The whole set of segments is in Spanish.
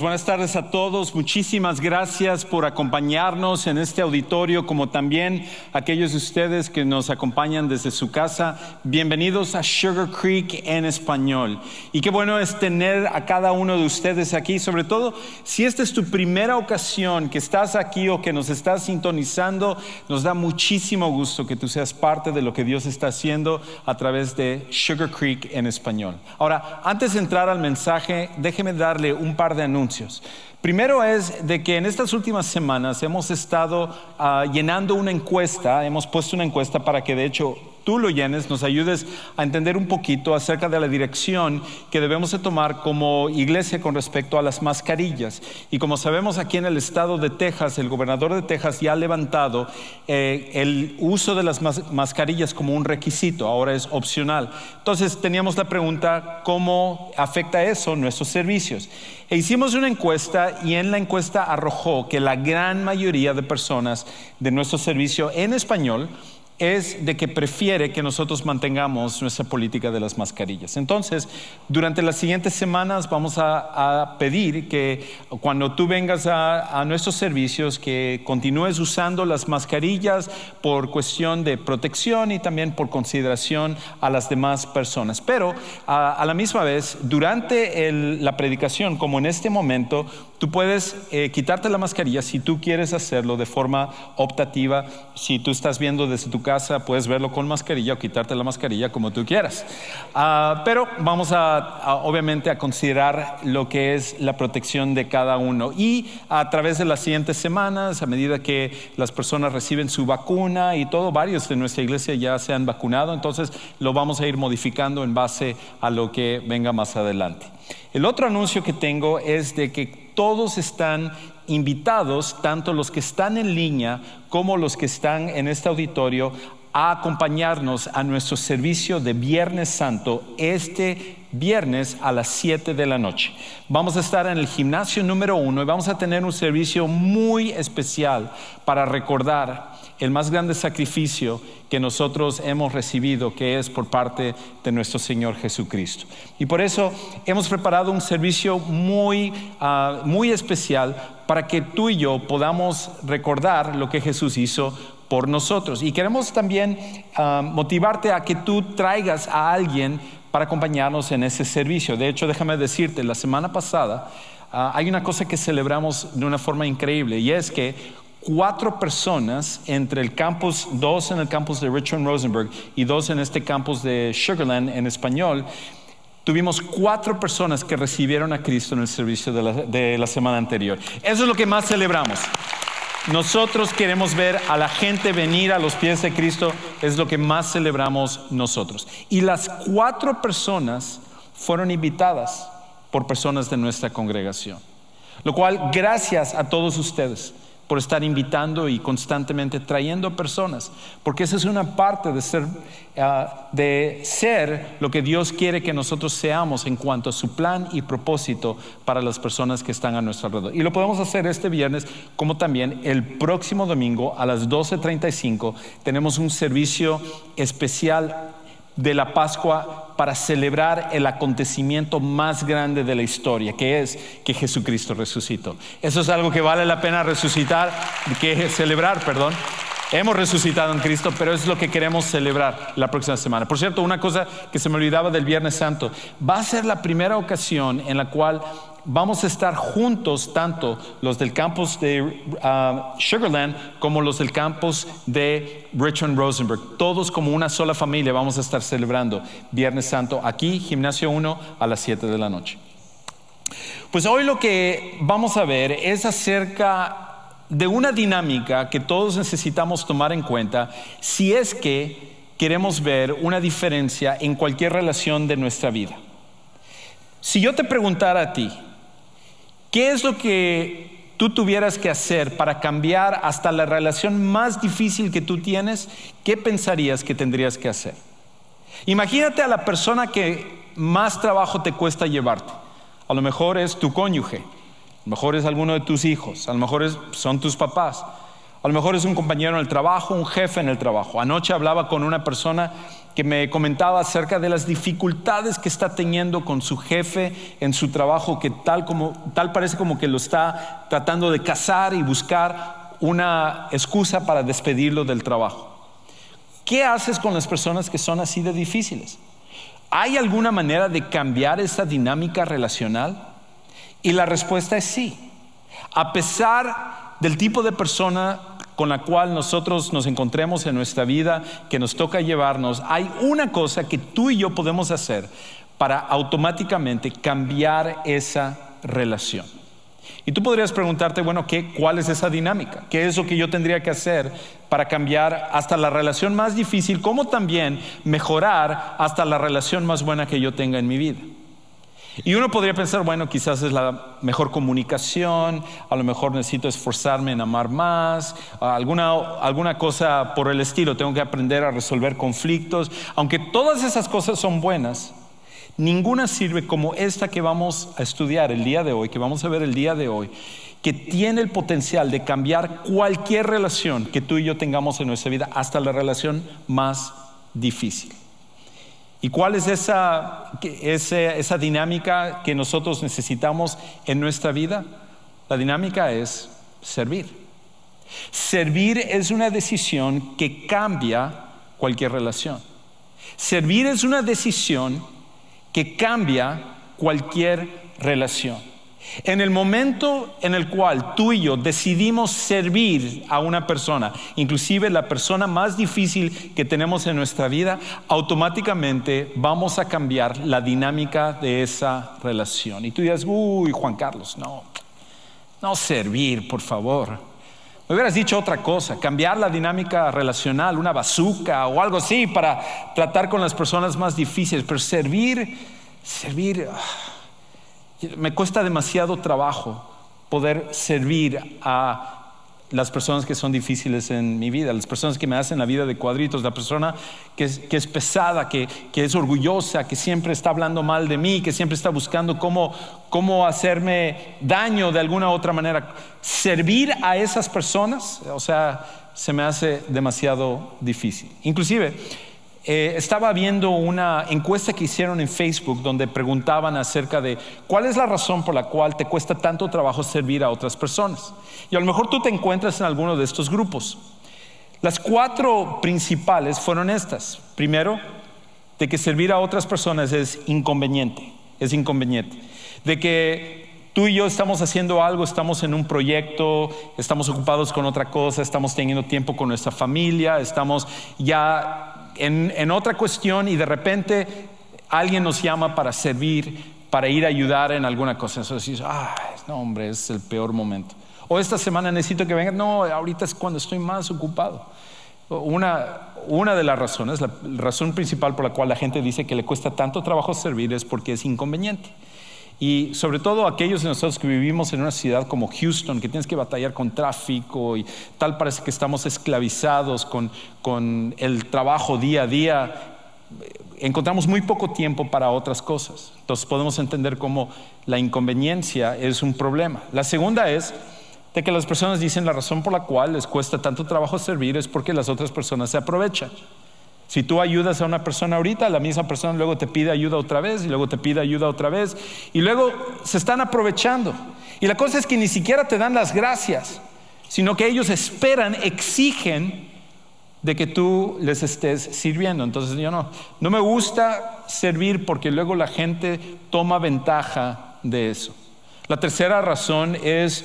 pues buenas tardes a todos. Muchísimas gracias por acompañarnos en este auditorio, como también aquellos de ustedes que nos acompañan desde su casa. Bienvenidos a Sugar Creek en español. Y qué bueno es tener a cada uno de ustedes aquí, sobre todo si esta es tu primera ocasión que estás aquí o que nos estás sintonizando, nos da muchísimo gusto que tú seas parte de lo que Dios está haciendo a través de Sugar Creek en español. Ahora, antes de entrar al mensaje, déjeme darle un par de anuncios. Primero es de que en estas últimas semanas hemos estado ah, llenando una encuesta, hemos puesto una encuesta para que de hecho tú lo llenes, nos ayudes a entender un poquito acerca de la dirección que debemos de tomar como iglesia con respecto a las mascarillas. Y como sabemos aquí en el estado de Texas, el gobernador de Texas ya ha levantado eh, el uso de las mascarillas como un requisito, ahora es opcional. Entonces teníamos la pregunta, ¿cómo afecta eso nuestros servicios? E hicimos una encuesta y en la encuesta arrojó que la gran mayoría de personas de nuestro servicio en español es de que prefiere que nosotros mantengamos nuestra política de las mascarillas. Entonces, durante las siguientes semanas vamos a, pedir que cuando tú vengas a, nuestros servicios, que continúes usando las mascarillas por cuestión de protección y también por consideración a las demás personas. Pero a, la misma vez, durante la predicación, como en este momento, Tú puedes eh, quitarte la mascarilla si tú quieres hacerlo de forma optativa. Si tú estás viendo desde tu casa, puedes verlo con mascarilla o quitarte la mascarilla como tú quieras. Ah, pero vamos a, obviamente a considerar lo que es la protección de cada uno. Y a través de las siguientes semanas, a medida que las personas reciben su vacuna y todo, varios de nuestra iglesia ya se han vacunado, entonces lo vamos a ir modificando en base a lo que venga más adelante. El otro anuncio que tengo es de que todos están invitados, tanto los que están en línea como los que están en este auditorio, a acompañarnos a nuestro servicio de Viernes Santo este viernes a las 7 de la noche. Vamos a estar en el gimnasio número uno y vamos a tener un servicio muy especial para recordar el más grande sacrificio que nosotros hemos recibido, que es por parte de nuestro Señor Jesucristo. Y por eso hemos preparado un servicio muy, ah, muy especial para que tú y yo podamos recordar lo que Jesús hizo por nosotros. Y queremos también ah, motivarte a que tú traigas a alguien para acompañarnos en ese servicio. De hecho, déjame decirte, la semana pasada ah, hay una cosa que celebramos de una forma increíble y es que cuatro personas entre el campus, dos en el campus de Richard Rosenberg y dos en este campus de Sugarland en español, tuvimos cuatro personas que recibieron a Cristo en el servicio de la, de la semana anterior. Eso es lo que más celebramos. Nosotros queremos ver a la gente venir a los pies de Cristo, es lo que más celebramos nosotros. Y las cuatro personas fueron invitadas por personas de nuestra congregación. Lo cual, gracias a todos ustedes por estar invitando y constantemente trayendo personas, porque esa es una parte de ser, ah, de ser lo que Dios quiere que nosotros seamos en cuanto a su plan y propósito para las personas que están a nuestro alrededor. Y lo podemos hacer este viernes, como también el próximo domingo a las 12.35 tenemos un servicio especial de la Pascua para celebrar el acontecimiento más grande de la historia, que es que Jesucristo resucitó. Eso es algo que vale la pena resucitar, que celebrar, perdón. Hemos resucitado en Cristo, pero es lo que queremos celebrar la próxima semana. Por cierto, una cosa que se me olvidaba del Viernes Santo, va a ser la primera ocasión en la cual vamos a estar juntos, tanto los del campus de uh, Sugarland como los del campus de Richmond Rosenberg. Todos como una sola familia vamos a estar celebrando Viernes Santo aquí, Gimnasio 1, a las 7 de la noche. Pues hoy lo que vamos a ver es acerca de una dinámica que todos necesitamos tomar en cuenta si es que queremos ver una diferencia en cualquier relación de nuestra vida. Si yo te preguntara a ti, ¿Qué es lo que tú tuvieras que hacer para cambiar hasta la relación más difícil que tú tienes? ¿Qué pensarías que tendrías que hacer? Imagínate a la persona que más trabajo te cuesta llevarte. A lo mejor es tu cónyuge, a lo mejor es alguno de tus hijos, a lo mejor son tus papás, A lo mejor es un compañero en el trabajo, un jefe en el trabajo. Anoche hablaba con una persona que me comentaba acerca de las dificultades que está teniendo con su jefe en su trabajo, que tal, como, tal parece como que lo está tratando de cazar y buscar una excusa para despedirlo del trabajo. ¿Qué haces con las personas que son así de difíciles? ¿Hay alguna manera de cambiar esa dinámica relacional? Y la respuesta es sí. A pesar del tipo de persona con la cual nosotros nos encontremos en nuestra vida, que nos toca llevarnos, hay una cosa que tú y yo podemos hacer para automáticamente cambiar esa relación. Y tú podrías preguntarte, bueno, ¿qué, ¿cuál es esa dinámica? ¿Qué es lo que yo tendría que hacer para cambiar hasta la relación más difícil, como también mejorar hasta la relación más buena que yo tenga en mi vida? Y uno podría pensar, bueno, quizás es la mejor comunicación, a lo mejor necesito esforzarme en amar más, alguna, alguna cosa por el estilo, tengo que aprender a resolver conflictos. Aunque todas esas cosas son buenas, ninguna sirve como esta que vamos a estudiar el día de hoy, que vamos a ver el día de hoy, que tiene el potencial de cambiar cualquier relación que tú y yo tengamos en nuestra vida, hasta la relación más difícil. ¿Y cuál es esa, esa, dinámica que nosotros necesitamos en nuestra vida? La dinámica es servir. Servir es una decisión que cambia cualquier relación. Servir es una decisión que cambia cualquier relación. En el momento en el cual tú y yo decidimos servir a una persona, inclusive la persona más difícil que tenemos en nuestra vida, automáticamente vamos a cambiar la dinámica de esa relación. Y tú dirás, uy, Juan Carlos, no, no servir, por favor. Me hubieras dicho otra cosa, cambiar la dinámica relacional, una bazuca o algo así para tratar con las personas más difíciles, pero servir, servir... Ah, me cuesta demasiado trabajo poder servir a las personas que son difíciles en mi vida, las personas que me hacen la vida de cuadritos, la persona que es, pesada, que, es orgullosa, que siempre está hablando mal de mí, que siempre está buscando cómo, hacerme daño de alguna otra manera. Servir a esas personas, o sea, se me hace demasiado difícil. Inclusive, eh, estaba viendo una encuesta que hicieron en Facebook donde preguntaban acerca de cuál es la razón por la cual te cuesta tanto trabajo servir a otras personas. Y a lo mejor tú te encuentras en alguno de estos grupos. Las cuatro principales fueron estas. Primero, de que servir a otras personas es inconveniente, es inconveniente. De que tú y yo estamos haciendo algo, estamos en un proyecto, estamos ocupados con otra cosa, estamos teniendo tiempo con nuestra familia, estamos ya en, otra cuestión y de repente alguien nos llama para servir, para ir a ayudar en alguna cosa. Eso decís, ah, no, hombre, es el peor momento. O esta semana necesito que venga. No, ahorita es cuando estoy más ocupado. Una, una de las razones, la razón principal por la cual la gente dice que le cuesta tanto trabajo servir es porque es inconveniente. Y sobre todo aquellos de nosotros que vivimos en una ciudad como Houston, que tienes que batallar con tráfico y tal parece que estamos esclavizados con, con el trabajo día a día, encontramos muy poco tiempo para otras cosas. Entonces podemos entender cómo la inconveniencia es un problema. La segunda es de que las personas dicen la razón por la cual les cuesta tanto trabajo servir es porque las otras personas se aprovechan. Si tú ayudas a una persona ahorita, la misma persona luego te pide ayuda otra vez y luego te pide ayuda otra vez y luego se están aprovechando. Y la cosa es que ni siquiera te dan las gracias, sino que ellos esperan, exigen de que tú les estés sirviendo. Entonces yo no, no me gusta servir porque luego la gente toma ventaja de eso. La tercera razón es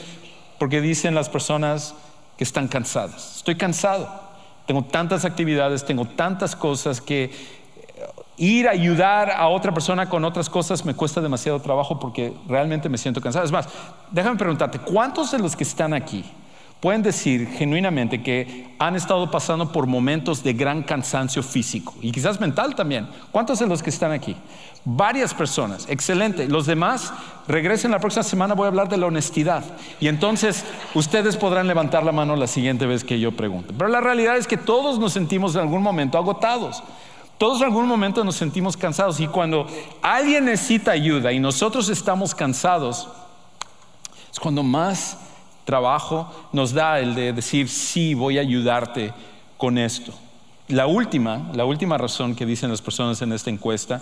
porque dicen las personas que están cansadas. Estoy cansado. Tengo tantas actividades, tengo tantas cosas que ir a ayudar a otra persona con otras cosas me cuesta demasiado trabajo porque realmente me siento cansado. Es más, déjame preguntarte, ¿cuántos de los que están aquí pueden decir genuinamente que han estado pasando por momentos de gran cansancio físico y quizás mental también? ¿Cuántos de los que están aquí? Varias personas, excelente. Los demás, regresen la próxima semana, voy a hablar de la honestidad. Y entonces ustedes podrán levantar la mano la siguiente vez que yo pregunte. Pero la realidad es que todos nos sentimos en algún momento agotados. Todos en algún momento nos sentimos cansados. Y cuando alguien necesita ayuda y nosotros estamos cansados, es cuando más trabajo nos da el de decir, sí, voy a ayudarte con esto. La última, la última razón que dicen las personas en esta encuesta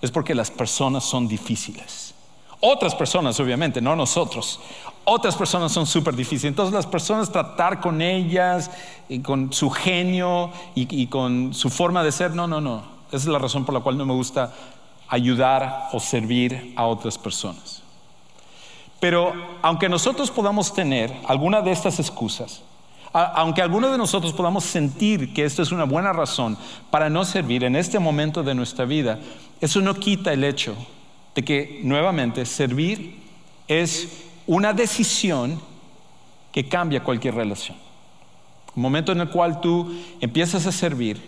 es porque las personas son difíciles. Otras personas, obviamente, no nosotros. Otras personas son súper difíciles. Entonces las personas tratar con ellas, y con su genio y, y con su forma de ser, no, no, no. Esa es la razón por la cual no me gusta ayudar o servir a otras personas. Pero aunque nosotros podamos tener alguna de estas excusas, aunque alguno de nosotros podamos sentir que esto es una buena razón para no servir en este momento de nuestra vida, eso no quita el hecho de que nuevamente servir es una decisión que cambia cualquier relación. Un momento en el cual tú empiezas a servir,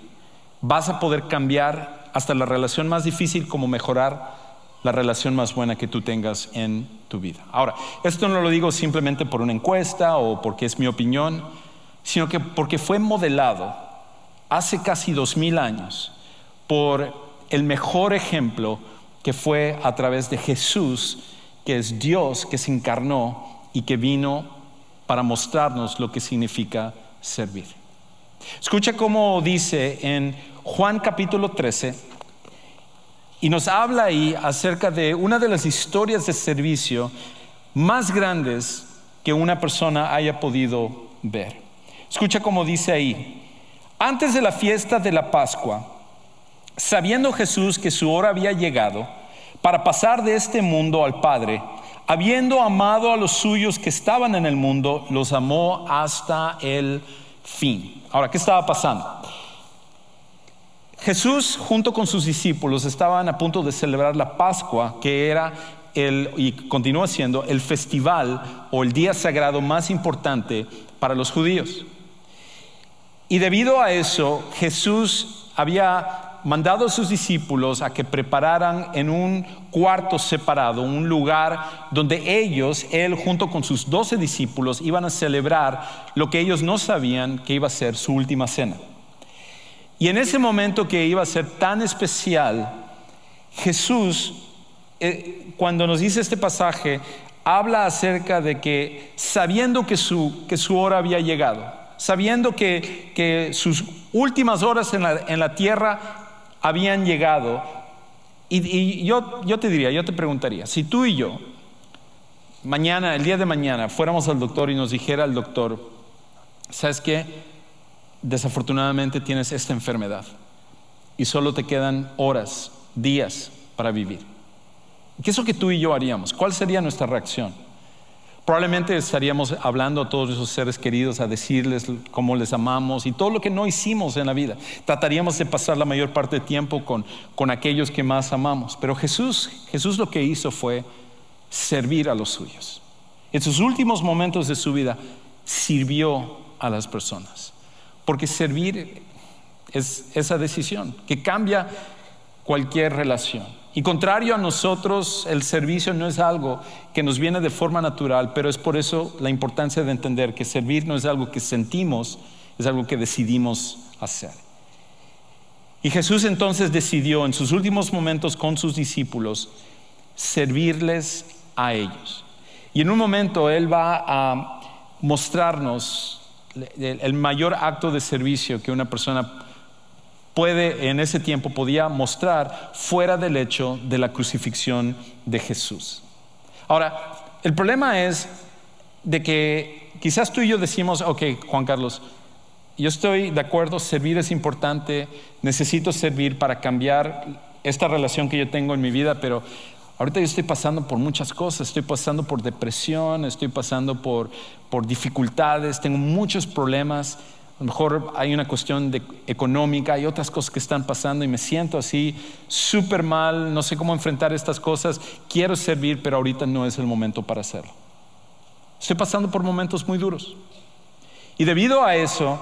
vas a poder cambiar hasta la relación más difícil como mejorar la relación más buena que tú tengas en tu vida. Ahora, esto no lo digo simplemente por una encuesta o porque es mi opinión, sino que porque fue modelado hace casi dos mil años por el mejor ejemplo que fue a través de Jesús, que es Dios que se encarnó y que vino para mostrarnos lo que significa servir. Escucha cómo dice en Juan capítulo 13, y nos habla ahí acerca de una de las historias de servicio más grandes que una persona haya podido ver. Escucha cómo dice ahí, antes de la fiesta de la Pascua, sabiendo Jesús que su hora había llegado para pasar de este mundo al Padre, habiendo amado a los suyos que estaban en el mundo, los amó hasta el fin. Ahora, ¿qué estaba pasando? Jesús junto con sus discípulos estaban a punto de celebrar la Pascua, que era el, y continúa siendo el festival o el día sagrado más importante para los judíos. Y debido a eso, Jesús había mandado a sus discípulos a que prepararan en un cuarto separado, un lugar donde ellos, él junto con sus doce discípulos, iban a celebrar lo que ellos no sabían que iba a ser su última cena. Y en ese momento que iba a ser tan especial, Jesús, eh, cuando nos dice este pasaje, habla acerca de que sabiendo que su, que su hora había llegado, sabiendo que, que sus últimas horas en la, en la tierra habían llegado, y, y yo, yo te diría, yo te preguntaría, si tú y yo, mañana, el día de mañana, fuéramos al doctor y nos dijera el doctor, ¿sabes qué? Desafortunadamente tienes esta enfermedad y solo te quedan horas, días para vivir. ¿Qué es lo que tú y yo haríamos? ¿Cuál sería nuestra reacción? Probablemente estaríamos hablando a todos esos seres queridos, a decirles cómo les amamos y todo lo que no hicimos en la vida. Trataríamos de pasar la mayor parte del tiempo con, con aquellos que más amamos. Pero Jesús, Jesús lo que hizo fue servir a los suyos. En sus últimos momentos de su vida sirvió a las personas. Porque servir es esa decisión que cambia cualquier relación. Y contrario a nosotros, el servicio no es algo que nos viene de forma natural, pero es por eso la importancia de entender que servir no es algo que sentimos, es algo que decidimos hacer. Y Jesús entonces decidió en sus últimos momentos con sus discípulos servirles a ellos. Y en un momento Él va a mostrarnos el mayor acto de servicio que una persona puede en ese tiempo podía mostrar fuera del hecho de la crucifixión de Jesús. Ahora, el problema es de que quizás tú y yo decimos, ok, Juan Carlos, yo estoy de acuerdo, servir es importante, necesito servir para cambiar esta relación que yo tengo en mi vida, pero Ahorita yo estoy pasando por muchas cosas, estoy pasando por depresión, estoy pasando por, por dificultades, tengo muchos problemas. A lo mejor hay una cuestión de, económica, hay otras cosas que están pasando y me siento así súper mal, no sé cómo enfrentar estas cosas. Quiero servir, pero ahorita no es el momento para hacerlo. Estoy pasando por momentos muy duros. Y debido a eso,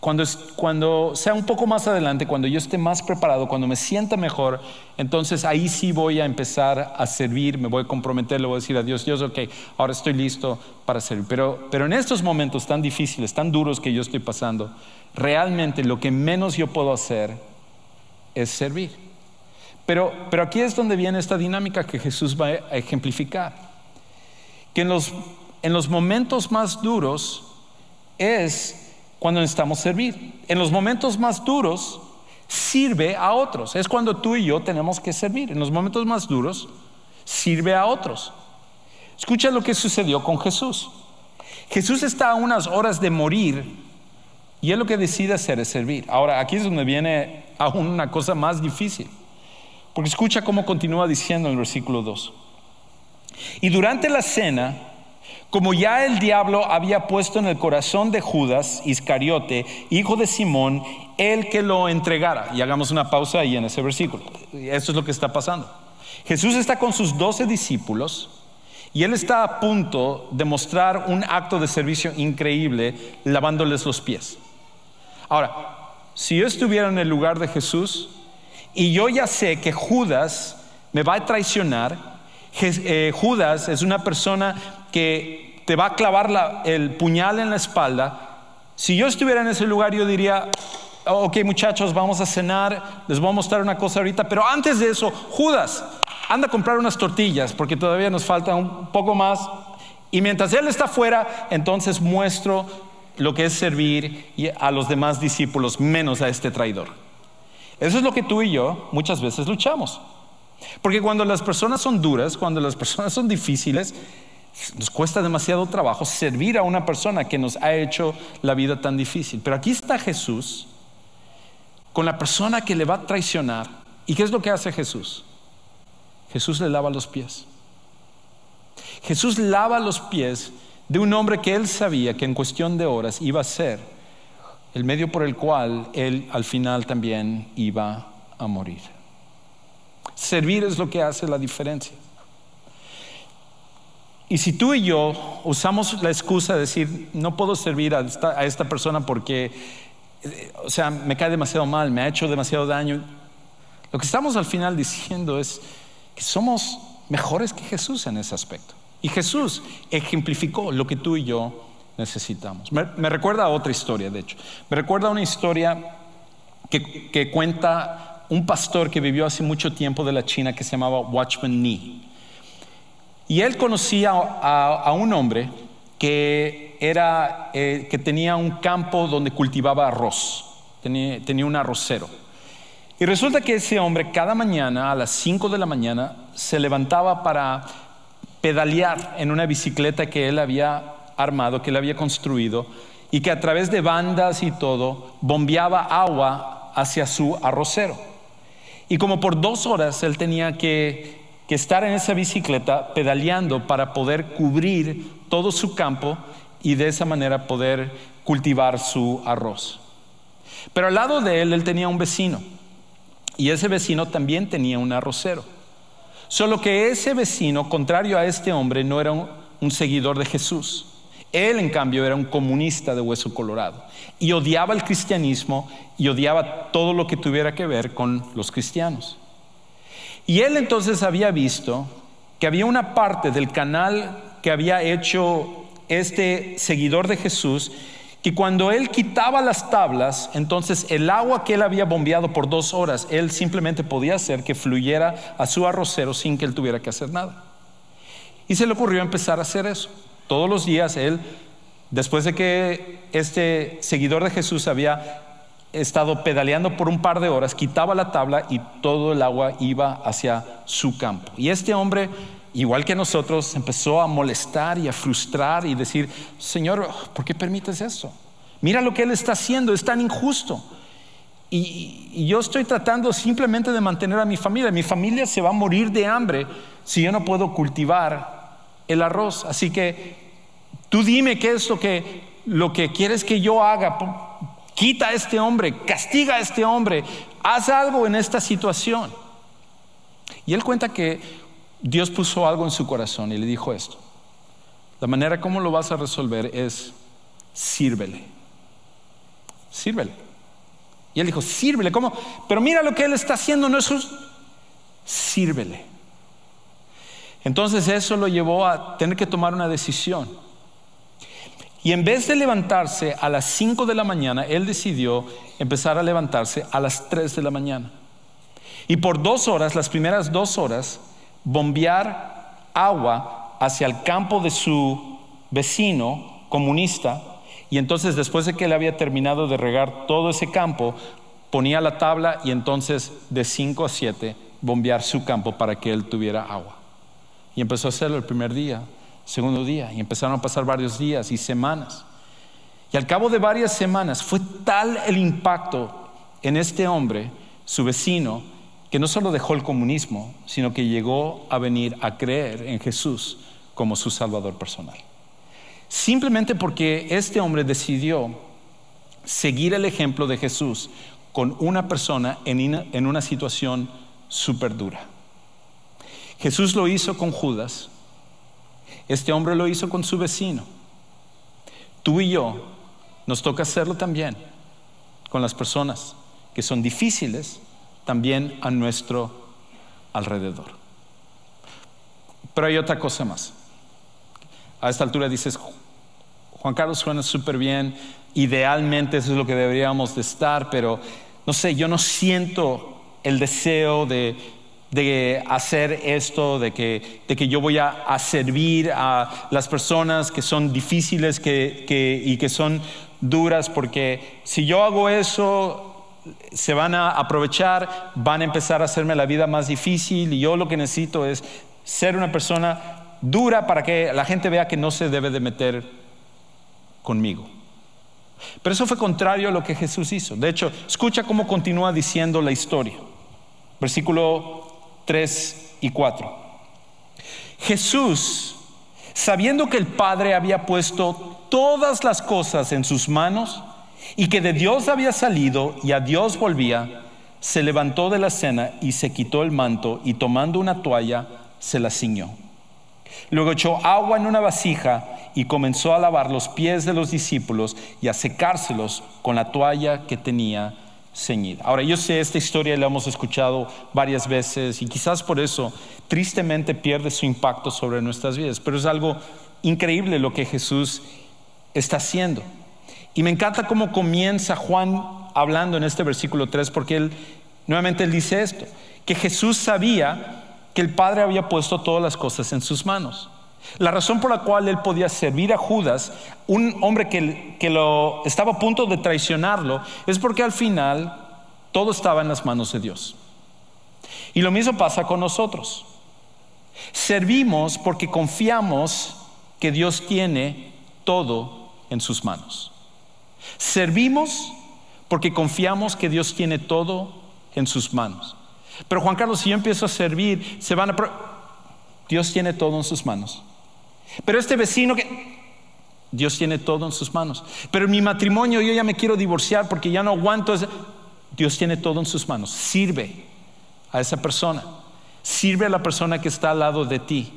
cuando, cuando sea un poco más adelante, cuando yo esté más preparado, cuando me sienta mejor, entonces ahí sí voy a empezar a servir, me voy a comprometer, le voy a decir a Dios, Dios, ok, ahora estoy listo para servir. Pero, pero en estos momentos tan difíciles, tan duros que yo estoy pasando, realmente lo que menos yo puedo hacer es servir. Pero, pero aquí es donde viene esta dinámica que Ejemplificar. Que en los en los momentos más duros es cuando necesitamos servir. En los momentos más duros sirve a otros. Es cuando tú y yo tenemos que servir. En los momentos más duros sirve a otros. Escucha lo que sucedió con Jesús. Jesús está a unas horas de morir y él lo que decide hacer es servir. Ahora, aquí es donde viene aún una cosa más difícil. Porque escucha cómo continúa diciendo en el versículo 2. Y durante la cena, como ya el diablo había puesto en el corazón de Judas Iscariote, hijo de Simón, el que lo entregara. Y hagamos una pausa ahí en ese versículo. Eso es lo que está pasando. Jesús está con sus doce discípulos y él está a punto de mostrar un acto de servicio increíble lavándoles los pies. Ahora, si yo estuviera en el lugar de Jesús y yo ya sé que Judas me va a traicionar, eh, Judas es una persona te va a clavar el puñal en la espalda, si yo estuviera en ese lugar yo diría, ok muchachos, vamos a cenar, les voy a mostrar una cosa ahorita, pero antes de eso, Judas, anda a comprar unas tortillas porque todavía nos falta un poco más. Y mientras él está fuera, entonces muestro lo que es servir a los demás discípulos, menos a este traidor. Eso es lo que tú y yo muchas veces luchamos. Porque cuando las personas son duras, cuando las personas son difíciles, nos cuesta demasiado trabajo servir a una persona que nos ha hecho la vida tan difícil. Pero aquí está Jesús con la persona que le va a traicionar. ¿Y qué es lo que hace Jesús? Jesús le lava los pies. Jesús lava los pies de un hombre que él sabía que en cuestión de horas iba a ser el medio por el cual él al final también iba a morir. Servir es lo que hace la diferencia. Y si tú y yo usamos la excusa de decir, no puedo servir a esta, persona porque, eh, o sea, me cae demasiado mal, me ha hecho demasiado daño, lo que estamos al final diciendo es que somos mejores que Jesús en ese aspecto. Y Jesús ejemplificó lo que tú y yo necesitamos. Me, recuerda a otra historia, de hecho. Me recuerda a una historia que, cuenta un pastor que vivió hace mucho tiempo de la China que se llamaba Watchman Nee. Y él conocía a, un hombre que, era, eh, que tenía un campo donde cultivaba arroz, tenía, tenía un arrocero. Y resulta que ese hombre cada mañana a las 5 de la mañana se levantaba para pedalear en una bicicleta que él había armado, que él había construido, y que a través de bandas y todo bombeaba agua hacia su arrocero. Y como por dos horas él tenía que, que estar en esa bicicleta pedaleando para poder cubrir todo su campo y de esa manera poder cultivar su arroz. Pero al lado de él él tenía un vecino y ese vecino también tenía un arrocero. Solo que ese vecino, contrario a este hombre, no era un, seguidor de Jesús. Él, en cambio, era un comunista de hueso colorado y odiaba el cristianismo y odiaba todo lo que tuviera que ver con los cristianos. Y él entonces había visto que había una parte del canal que había hecho este seguidor de Jesús que cuando él quitaba las tablas, entonces el agua que él había bombeado por dos horas, él simplemente podía hacer que fluyera a su arrocero sin que él tuviera que hacer nada. Y se le ocurrió empezar a hacer eso. Todos los días él, después de que este seguidor de Jesús había estado pedaleando por un par de horas, quitaba la tabla y todo el agua iba hacia su campo. Y este hombre igual que nosotros, empezó a molestar y a frustrar y decir, Señor, ¿por qué permites eso? Mira lo que Él está haciendo, es tan injusto. Y, yo estoy tratando simplemente de mantener a mi familia. Mi familia se va a morir de hambre si yo no puedo cultivar el arroz. Así que tú dime qué es lo que, lo que quieres que yo haga. Quita a este hombre, castiga a este hombre, haz algo en esta situación. Y él cuenta que Dios puso algo en su corazón y le dijo esto. La manera como lo vas a resolver es sírvele. Sírvele. Y él dijo, sírvele, ¿cómo? Pero mira lo que él está haciendo, no es. Sírvele. Entonces eso lo llevó a tener que tomar una decisión. Y en vez de levantarse a las 5 de la mañana, él decidió empezar a levantarse a las 3 de la mañana. Y por dos horas, las primeras dos horas, bombear agua hacia el campo de su vecino comunista y entonces después de que él había terminado de regar todo ese campo, ponía la tabla y entonces de 5 a 7 bombear su campo para que él tuviera agua. Y empezó a hacerlo el primer día, segundo día, y empezaron a pasar varios días y semanas. Y al cabo de varias semanas fue tal el impacto en este hombre, su vecino, que no solo dejó el comunismo, sino que llegó a venir a creer en Jesús como su Salvador personal. Simplemente porque este hombre decidió seguir el ejemplo de Jesús con una persona en una situación súper dura. Jesús lo hizo con Judas, este hombre lo hizo con su vecino. Tú y yo nos toca hacerlo también con las personas que son difíciles también a nuestro alrededor. Pero hay otra cosa más. A esta altura dices, Juan Carlos suena súper bien, idealmente eso es lo que deberíamos de estar, pero no sé, yo no siento el deseo de, hacer esto, de que, de que yo voy a, servir a las personas que son difíciles y que son duras, porque si yo hago eso, se van a aprovechar, van a empezar a hacerme la vida más difícil y yo lo que necesito es ser una persona dura para que la gente vea que no se debe de meter conmigo. Pero eso fue contrario a lo que Jesús hizo. De hecho, escucha cómo continúa diciendo la historia. Versículo 3 y 4. Jesús, sabiendo que el Padre había puesto todas las cosas en sus manos y que de Dios había salido y a Dios volvía, se levantó de la cena y se quitó el manto y tomando una toalla se la ciñó. Luego echó agua en una vasija y comenzó a lavar los pies de los discípulos y a secárselos con la toalla que tenía Ahora, yo sé, esta historia la hemos escuchado varias veces y quizás por eso tristemente pierde su impacto sobre nuestras vidas, pero es algo increíble lo que Jesús está haciendo. Y me encanta cómo comienza Juan hablando en este versículo 3, porque él, nuevamente él dice esto, que Jesús sabía que el Padre había puesto todas las cosas en sus manos. La razón por la cual él podía servir a Judas, un hombre que, que lo estaba a punto de traicionarlo, es porque al final todo estaba en las manos de Dios. Y lo mismo pasa con nosotros. Servimos porque confiamos que Dios tiene todo en sus manos. Servimos porque confiamos que Dios tiene todo en sus manos. Pero Juan Carlos, si yo empiezo a servir, se van a... Dios tiene todo en sus manos. Pero este vecino que... Dios tiene todo en sus manos. Pero en mi matrimonio yo ya me quiero divorciar porque ya no aguanto. Dios tiene todo en sus manos. Sirve a esa persona. Sirve a la persona que está al lado de ti.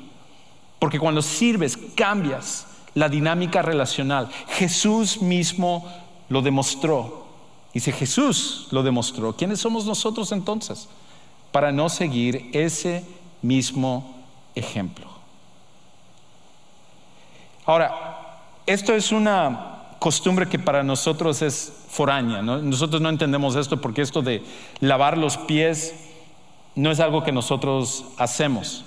Porque cuando sirves, cambias la dinámica relacional. Jesús mismo lo demostró. Dice Jesús lo demostró. ¿Quiénes somos nosotros entonces? para no seguir ese mismo ejemplo. Ahora, esto es una costumbre que para nosotros es foránea. Nosotros no entendemos esto porque esto de lavar los pies no es algo que nosotros hacemos.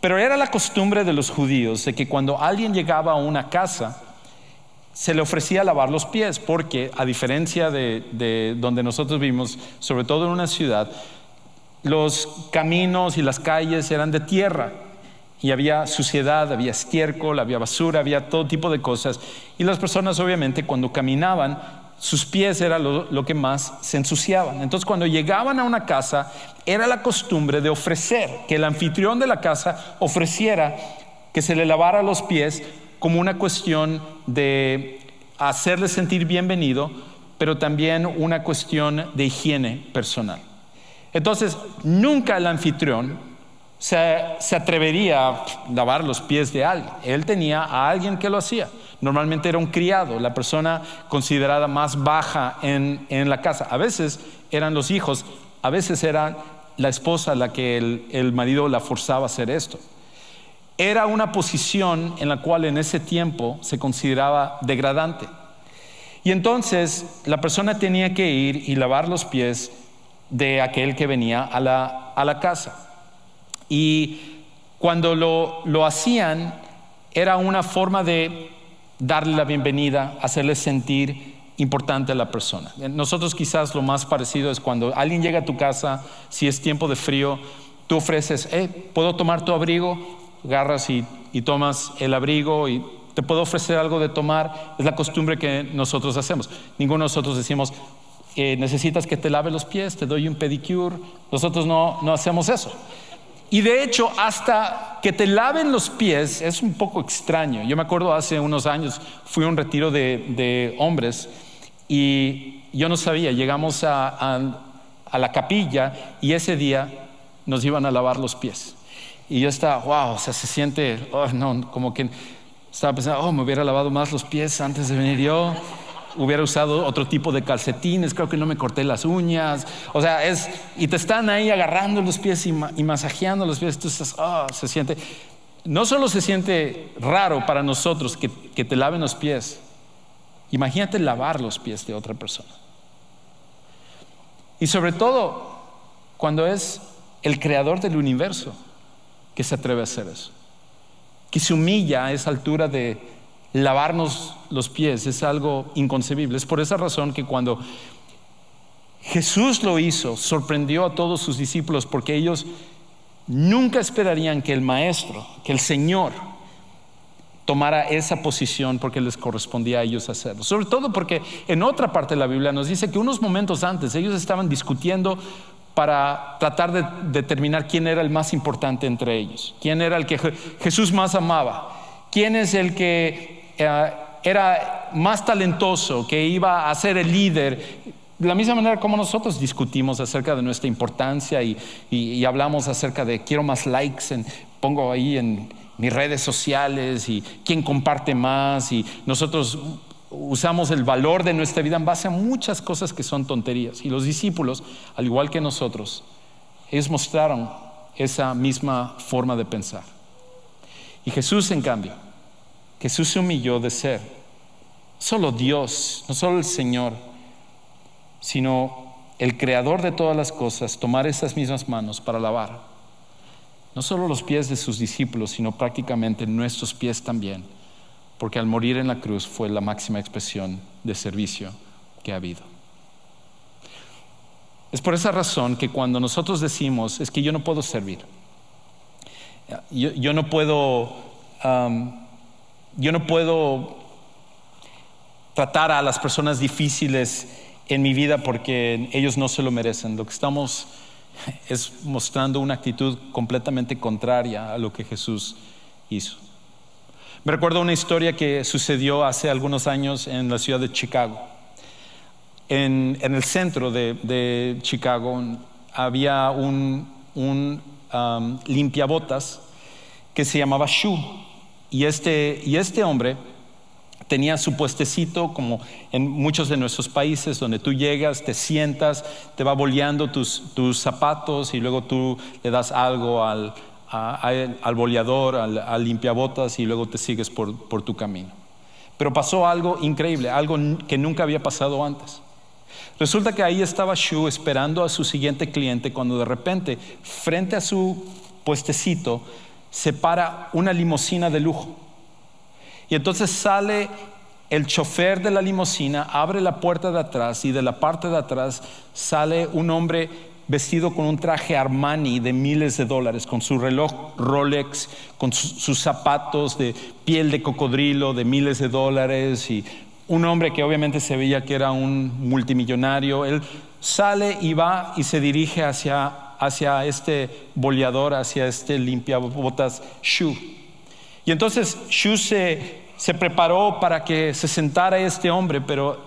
Pero era la costumbre de los judíos de que cuando alguien llegaba a una casa, se le ofrecía lavar los pies, porque a diferencia de, de donde nosotros vivimos, sobre todo en una ciudad, los caminos y las calles eran de tierra y había suciedad, había estiércol, había basura, había todo tipo de cosas. Y las personas obviamente cuando caminaban, sus pies era lo, que más se ensuciaban. Entonces cuando llegaban a una casa, era la costumbre de ofrecer, que el anfitrión de la casa ofreciera que se le lavara los pies como una cuestión de hacerle sentir bienvenido, pero también una cuestión de higiene personal. Entonces, nunca el anfitrión se, atrevería a lavar los pies de alguien. Él tenía a alguien que lo hacía. Normalmente era un criado, la persona considerada más baja en, la casa. A veces eran los hijos, a veces era la esposa la que el, marido la forzaba a hacer esto. Era una posición en la cual en ese tiempo se consideraba degradante. Y entonces la persona tenía que ir y lavar los pies de aquel que venía a la, casa. Y cuando lo, hacían, era una forma de darle la bienvenida, hacerle sentir importante a la persona. Nosotros quizás lo más parecido es cuando alguien llega a tu casa, si es tiempo de frío, tú ofreces, eh, ¿puedo tomar tu abrigo? Agarras y, y tomas el abrigo y te puedo ofrecer algo de tomar. Es la costumbre que nosotros hacemos. Ninguno de nosotros decimos, eh, necesitas que te lave los pies, te doy un pedicure. Nosotros no, no hacemos eso. Y de hecho, hasta que te laven los pies es un poco extraño. Yo me acuerdo hace unos años, fui a un retiro de, hombres y yo no sabía, llegamos a, a, la capilla y ese día nos iban a lavar los pies. Y yo estaba, wow, o sea, se siente, oh, no, como que estaba pensando, oh, me hubiera lavado más los pies antes de venir yo hubiera usado otro tipo de calcetines, creo que no me corté las uñas. O sea, es, y te están ahí agarrando los pies y, masajeando los pies. Tú estás, oh, se siente, no solo se siente raro para nosotros que, que te laven los pies, imagínate lavar los pies de otra persona. Y sobre todo, cuando es el creador del universo que se atreve a hacer eso, que se humilla a esa altura de lavarnos los pies es algo inconcebible. Es por esa razón que cuando Jesús lo hizo, sorprendió a todos sus discípulos porque ellos nunca esperarían que el Maestro, que el Señor, tomara esa posición porque les correspondía a ellos hacerlo. Sobre todo porque en otra parte de la Biblia nos dice que unos momentos antes ellos estaban discutiendo para tratar de determinar quién era el más importante entre ellos, quién era el que Jesús más amaba, quién es el que era más talentoso, que iba a ser el líder. De la misma manera como nosotros discutimos acerca de nuestra importancia y, hablamos acerca de quiero más likes, en, pongo ahí en mis redes sociales y quién comparte más y nosotros usamos el valor de nuestra vida en base a muchas cosas que son tonterías. Y los discípulos, al igual que nosotros, ellos mostraron esa misma forma de pensar. Y Jesús, en cambio, Jesús se humilló de ser solo Dios, no solo el Señor, sino el creador de todas las cosas, tomar esas mismas manos para lavar no solo los pies de sus discípulos, sino prácticamente nuestros pies también, porque al morir en la cruz fue la máxima expresión de servicio que ha habido. Es por esa razón que cuando nosotros decimos, es que yo no puedo servir, yo, no puedo yo no puedo tratar a las personas difíciles en mi vida porque ellos no se lo merecen. Lo que estamos es mostrando una actitud completamente contraria a lo que Jesús hizo. Me recuerdo una historia que sucedió hace algunos años en la ciudad de Chicago. En, el centro de, Chicago había un, um, limpiabotas que se llamaba Shu y este, y este hombre tenía su puestecito como en muchos de nuestros países donde tú llegas, te sientas, te va boleando tus, zapatos y luego tú le das algo al, al boleador, al, al, limpiabotas y luego te sigues por, por tu camino. Pero pasó algo increíble, algo que nunca había pasado antes. Resulta que ahí estaba Shu esperando a su siguiente cliente cuando de repente, frente a su puestecito, se para una limusina de lujo. Y entonces sale el chofer de la limusina, abre la puerta de atrás y de la parte de atrás sale un hombre vestido con un traje Armani de miles de dólares, con su reloj Rolex, con sus zapatos de piel de cocodrilo de miles de dólares y un hombre que obviamente se veía que era un multimillonario. Él sale y va y se dirige hacia hacia este boleador, hacia este limpiabotas Shu. Y entonces Shu se, se preparó para que se sentara este hombre, pero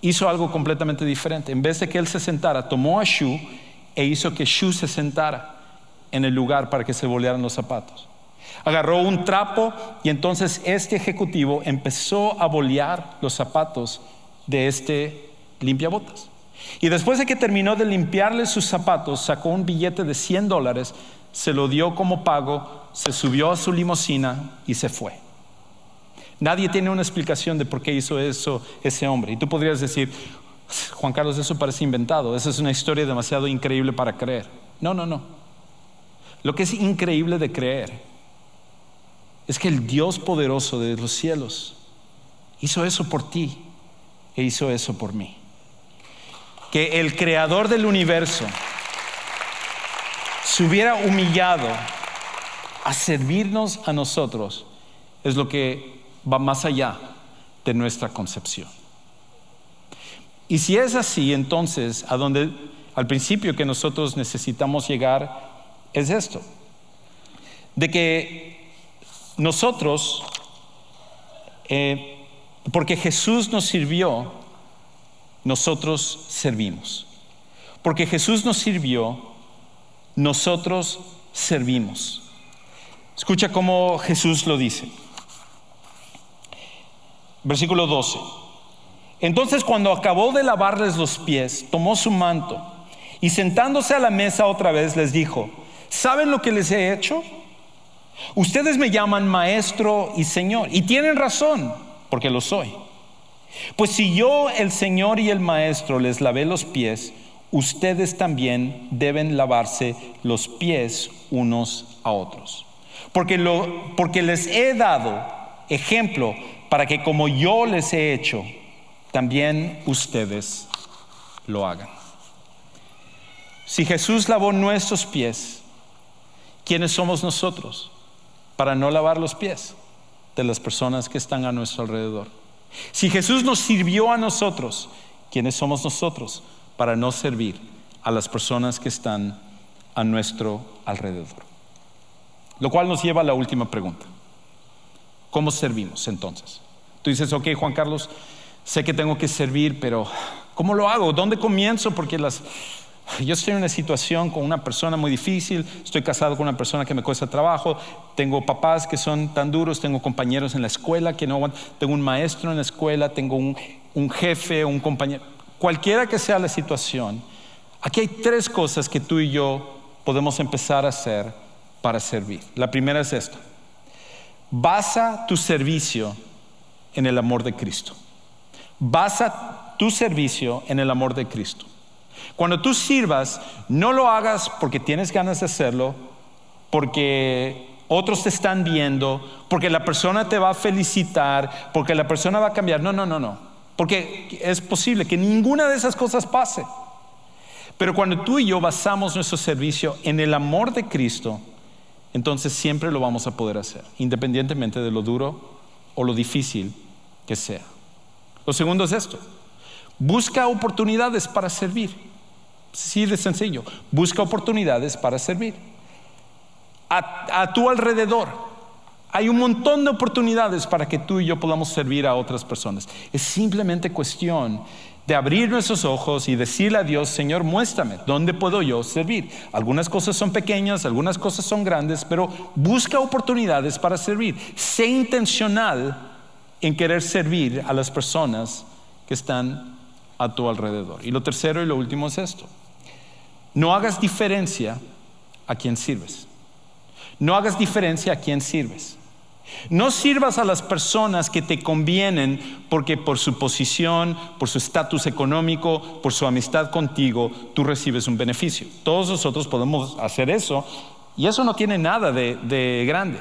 hizo algo completamente diferente. En vez de que él se sentara, tomó a Shu e hizo que Shu se sentara en el lugar para que se bolearan los zapatos. Agarró un trapo y entonces este ejecutivo empezó a bolear los zapatos de este limpiabotas. Y después de que terminó de limpiarle sus zapatos, sacó un billete de 100 dólares, se lo dio como pago, se subió a su limusina y se fue. Nadie tiene una explicación de por qué hizo eso ese hombre. Y tú podrías decir, Juan Carlos, eso parece inventado, esa es una historia demasiado increíble para creer. No, no, no. Lo que es increíble de creer es que el Dios poderoso de los cielos hizo eso por ti e hizo eso por mí. Que el creador del universo se hubiera humillado a servirnos a nosotros es lo que va más allá de nuestra concepción. Y si es así, entonces a donde al principio que nosotros necesitamos llegar es esto, de que nosotros, eh, porque Jesús nos sirvió, nosotros servimos. Porque Jesús nos sirvió, nosotros servimos. Escucha cómo Jesús lo dice. Versículo 12. Entonces cuando acabó de lavarles los pies, tomó su manto y sentándose a la mesa otra vez les dijo, ¿saben lo que les he hecho? Ustedes me llaman maestro y señor y tienen razón, porque lo soy. Pues si yo, el señor y el maestro, les lavé los pies, ustedes también deben lavarse los pies unos a otros porque, lo, porque les he dado ejemplo para que como yo les he hecho, también ustedes lo hagan. Si Jesús lavó nuestros pies, ¿quiénes somos nosotros para no lavar los pies de las personas que están a nuestro alrededor? Si Jesús nos sirvió a nosotros, ¿quiénes somos nosotros para no servir a las personas que están a nuestro alrededor? Lo cual nos lleva a la última pregunta. ¿Cómo servimos entonces? Tú dices, ok, Juan Carlos, sé que tengo que servir, pero ¿cómo lo hago? ¿Dónde comienzo? Porque las... Yo estoy en una situación con una persona muy difícil, estoy casado con una persona que me cuesta trabajo, tengo papás que son tan duros, tengo compañeros en la escuela que no aguantan, tengo un maestro en la escuela, tengo un, un jefe, un compañero, cualquiera que sea la situación, aquí hay tres cosas que tú y yo podemos empezar a hacer para servir. La primera es esta. Basa tu servicio en el amor de Cristo. Basa tu servicio en el amor de Cristo. Cuando tú sirvas, no lo hagas porque tienes ganas de hacerlo, porque otros te están viendo, porque la persona te va a felicitar, porque la persona va a cambiar. No, no, no, no. Porque es posible que ninguna de esas cosas pase. Pero cuando tú y yo basamos nuestro servicio en el amor de Cristo, entonces siempre lo vamos a poder hacer, independientemente de lo duro o lo difícil que sea. Lo segundo es esto, busca oportunidades para servir. Sí, de sencillo, busca oportunidades para servir. A, tu alrededor hay un montón de oportunidades para que tú y yo podamos servir a otras personas. Es simplemente cuestión de abrir nuestros ojos y decirle a Dios, Señor, muéstrame, ¿dónde puedo yo servir? Algunas cosas son pequeñas, algunas cosas son grandes, pero busca oportunidades para servir. Sé intencional en querer servir a las personas que están a tu alrededor. Y lo tercero y lo último es esto. No hagas diferencia a quien sirves. No hagas diferencia a quien sirves. No sirvas a las personas que te convienen porque por su posición, por su estatus económico, por su amistad contigo, tú recibes un beneficio. Todos nosotros podemos hacer eso y eso no tiene nada de, grande.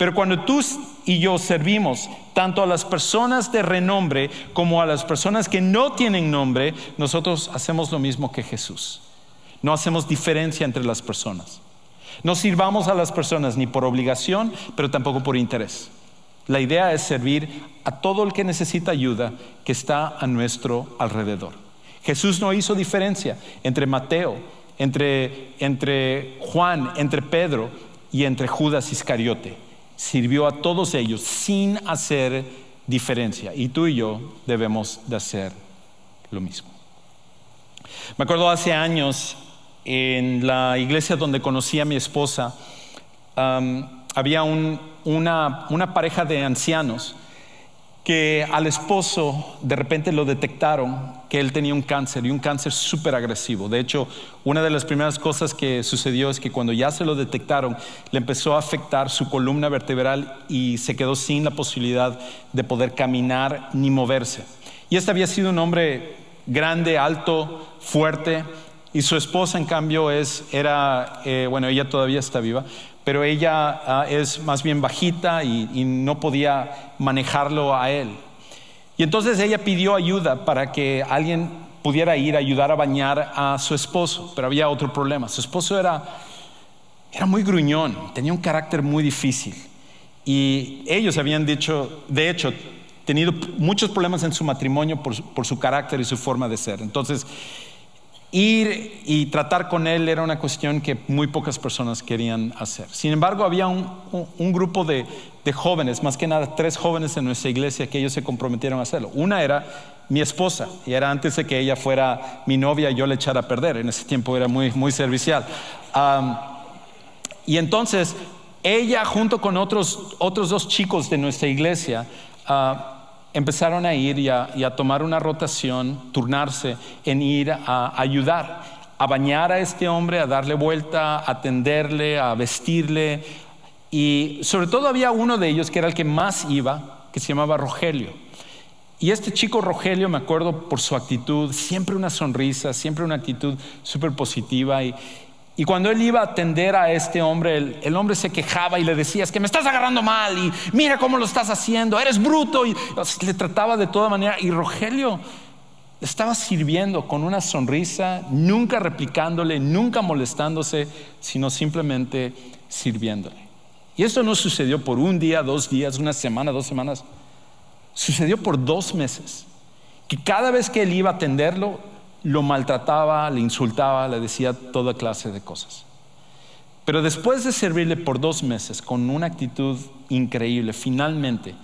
Pero cuando tú y yo servimos tanto a las personas de renombre como a las personas que no tienen nombre, nosotros hacemos lo mismo que Jesús. No hacemos diferencia entre las personas. No sirvamos a las personas ni por obligación, pero tampoco por interés. La idea es servir a todo el que necesita ayuda que está a nuestro alrededor. Jesús no hizo diferencia entre Mateo, entre, entre Juan, entre Pedro y entre Judas Iscariote. Sirvió a todos ellos sin hacer diferencia. Y tú y yo debemos de hacer lo mismo. Me acuerdo hace años en la iglesia donde conocí a mi esposa, había una, pareja de ancianos que al esposo de repente lo detectaron que él tenía un cáncer y un cáncer súper agresivo. De hecho, una de las primeras cosas que sucedió es que cuando ya se lo detectaron, le empezó a afectar su columna vertebral y se quedó sin la posibilidad de poder caminar ni moverse. Y este había sido un hombre grande, alto, fuerte, y su esposa, en cambio, es, era, eh, bueno, ella todavía está viva, pero ella ah, es más bien bajita y, no podía manejarlo a él. Y entonces ella pidió ayuda para que alguien pudiera ir a ayudar a bañar a su esposo, pero había otro problema. Su esposo era, era muy gruñón, tenía un carácter muy difícil. Y ellos habían dicho, de hecho, tenido muchos problemas en su matrimonio por, por su carácter y su forma de ser. Entonces, ir y tratar con él era una cuestión que muy pocas personas querían hacer. Sin embargo, había un, grupo de, jóvenes, más que nada tres jóvenes en nuestra iglesia que ellos se comprometieron a hacerlo. Una era mi esposa, y era antes de que ella fuera mi novia y yo le echara a perder. En ese tiempo era muy, muy servicial. y entonces, ella junto con otros, otros dos chicos de nuestra iglesia, uh, empezaron a ir y a, tomar una rotación, turnarse en ir a ayudar, a bañar a este hombre, a darle vuelta, a atenderle, a vestirle. Y sobre todo había uno de ellos que era el que más iba, que se llamaba Rogelio. Y este chico Rogelio, me acuerdo por su actitud, siempre una sonrisa, siempre una actitud súper positiva. Y, y cuando él iba a atender a este hombre, el, hombre se quejaba y le decía, es que me estás agarrando mal y mira cómo lo estás haciendo, eres bruto. Y le trataba de toda manera. Y Rogelio estaba sirviendo con una sonrisa, nunca replicándole, nunca molestándose, sino simplemente sirviéndole. Y esto no sucedió por un día, dos días, una semana, dos semanas. Sucedió por dos meses. Que cada vez que él iba a atenderlo, lo maltrataba, le insultaba, le decía toda clase de cosas. Pero después de servirle por dos meses con una actitud increíble, finalmente,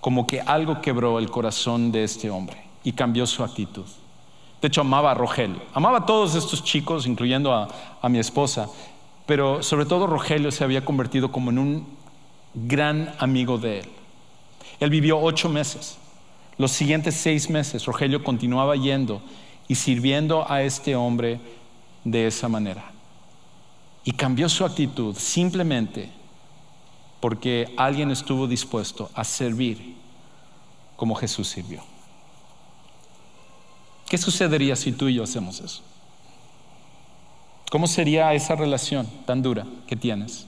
como que algo quebró el corazón de este hombre y cambió su actitud. De hecho, amaba a Rogelio, amaba a todos estos chicos, incluyendo a, a mi esposa, pero sobre todo Rogelio se había convertido como en un gran amigo de él. Él vivió ocho meses. Los siguientes seis meses, Rogelio continuaba yendo y sirviendo a este hombre de esa manera. Y cambió su actitud simplemente porque alguien estuvo dispuesto a servir como Jesús sirvió. ¿Qué sucedería si tú y yo hacemos eso? ¿Cómo sería esa relación tan dura que tienes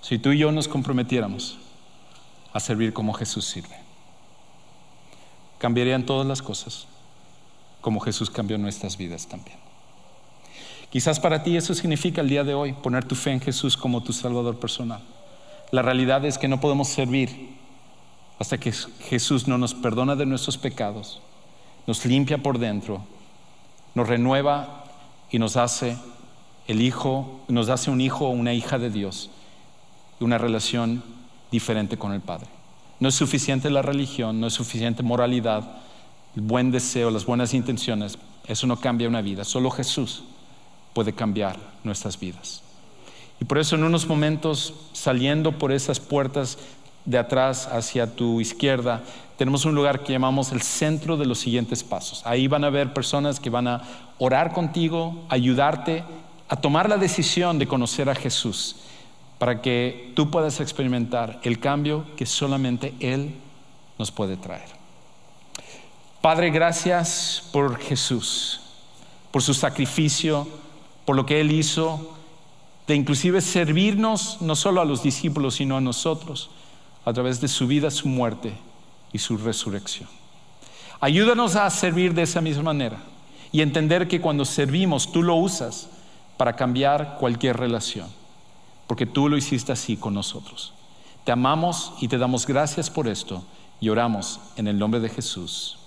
si tú y yo nos comprometiéramos a servir como Jesús sirve? Cambiarían todas las cosas como Jesús cambió nuestras vidas también. Quizás para ti eso significa el día de hoy poner tu fe en Jesús como tu Salvador personal. La realidad es que no podemos servir hasta que Jesús no nos perdona de nuestros pecados, nos limpia por dentro, nos renueva y nos hace el hijo, nos hace un hijo o una hija de Dios, una relación diferente con el Padre. No es suficiente la religión, no es suficiente moralidad, el buen deseo, las buenas intenciones, eso no cambia una vida. Solo Jesús puede cambiar nuestras vidas. Y por eso en unos momentos, saliendo por esas puertas de atrás hacia tu izquierda, tenemos un lugar que llamamos el centro de los siguientes pasos. Ahí van a haber personas que van a orar contigo, ayudarte a tomar la decisión de conocer a Jesús, para que tú puedas experimentar el cambio que solamente Él nos puede traer. Padre, gracias por Jesús, por su sacrificio, por lo que Él hizo, de inclusive servirnos no solo a los discípulos, sino a nosotros, a través de su vida, su muerte y su resurrección. Ayúdanos a servir de esa misma manera y entender que cuando servimos tú lo usas para cambiar cualquier relación, porque tú lo hiciste así con nosotros. Te amamos y te damos gracias por esto y oramos en el nombre de Jesús.